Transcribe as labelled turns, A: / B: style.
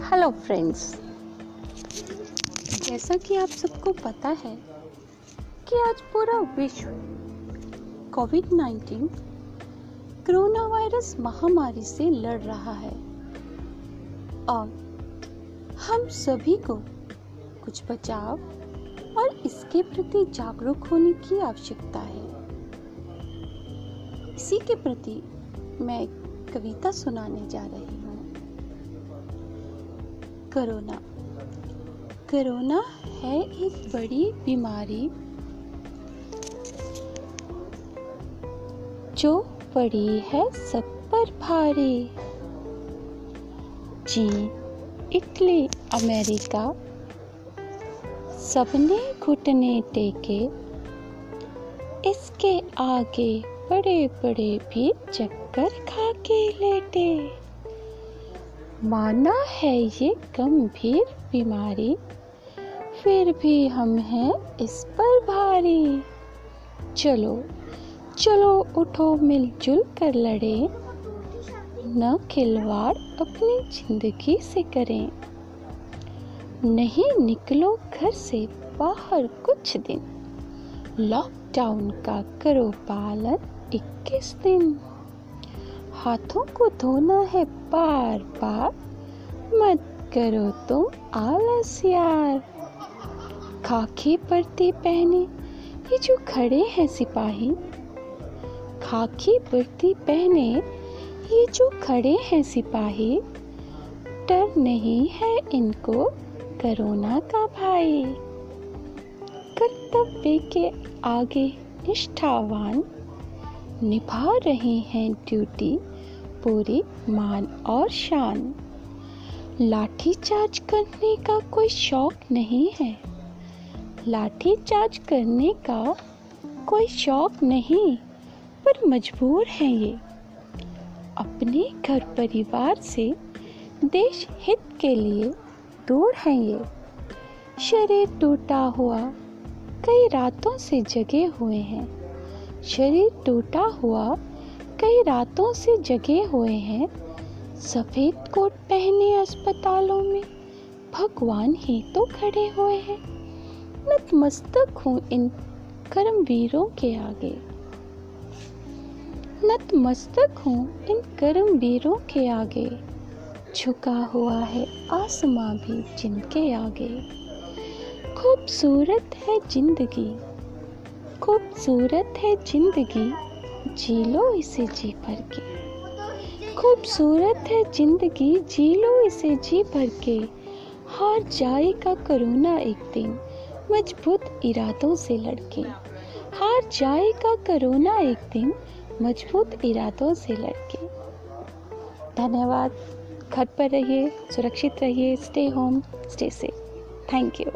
A: Hello friends जैसा कि आप सबको पता है कि आज पूरा विश्व कोविड 19 कोरोना वायरस महामारी से लड़ रहा है। और हम सभी को कुछ बचाव और इसके प्रति जागरूक होने की आवश्यकता है। इसी के प्रति मैं कविता सुनाने जा रही कोरोना। करोना है एक बड़ी बीमारी जो पड़ी है सब पर भारी। चीन इटली, अमेरिका, सबने घुटने टेके। इसके आगे बड़े बड़े भी चक्कर खा के लेटे। माना है ये गंभीर बीमारी। फिर भी हम हैं इस पर भारी। चलो चलो उठो मिलजुल कर लड़े। न खिलवाड़ अपनी ज़िंदगी से करें। नहीं निकलो घर से बाहर कुछ दिन। लॉकडाउन का करो पालन 21 दिन। हाथों को धोना है बार बार मत करो तुम आलस यार। खाकी वर्दी पहने, ये जो खड़े हैं सिपाही। खाकी वर्दी पहने, ये जो खड़े हैं सिपाही। डर नहीं है इनको करोना का भाई। कर्तव्य के आगे निष्ठावान निभा रहे हैं ड्यूटी पूरी मान और शान। लाठी चार्ज करने का कोई शौक नहीं है। लाठी चार्ज करने का कोई शौक नहीं, पर मजबूर हैं ये। अपने घर परिवार से देश हित के लिए दूर हैं ये। शरीर टूटा हुआ कई रातों से जगे हुए हैं। शरीर टूटा हुआ, कई रातों से जगे हुए हैं। सफ़ेद कोट पहने अस्पतालों में, भगवान ही तो खड़े हुए हैं। नतमस्तक हूँ इन कर्मवीरों के आगे। नतमस्तक हूँ इन कर्मवीरों के आगे। झुका हुआ है आसमां भी जिनके आगे। खूबसूरत है ज़िंदगी। खूबसूरत है ज़िंदगी, जी लो इसे जी भर के। खूबसूरत है ज़िंदगी, जी लो इसे जी भर के। हार जाएगा करोना एक दिन, मज़बूत इरादों से लड़के। हार जाएगा करोना एक दिन, मज़बूत इरादों से लड़के। धन्यवाद, घर पर रहिए, सुरक्षित रहिए stay home stay safe thank you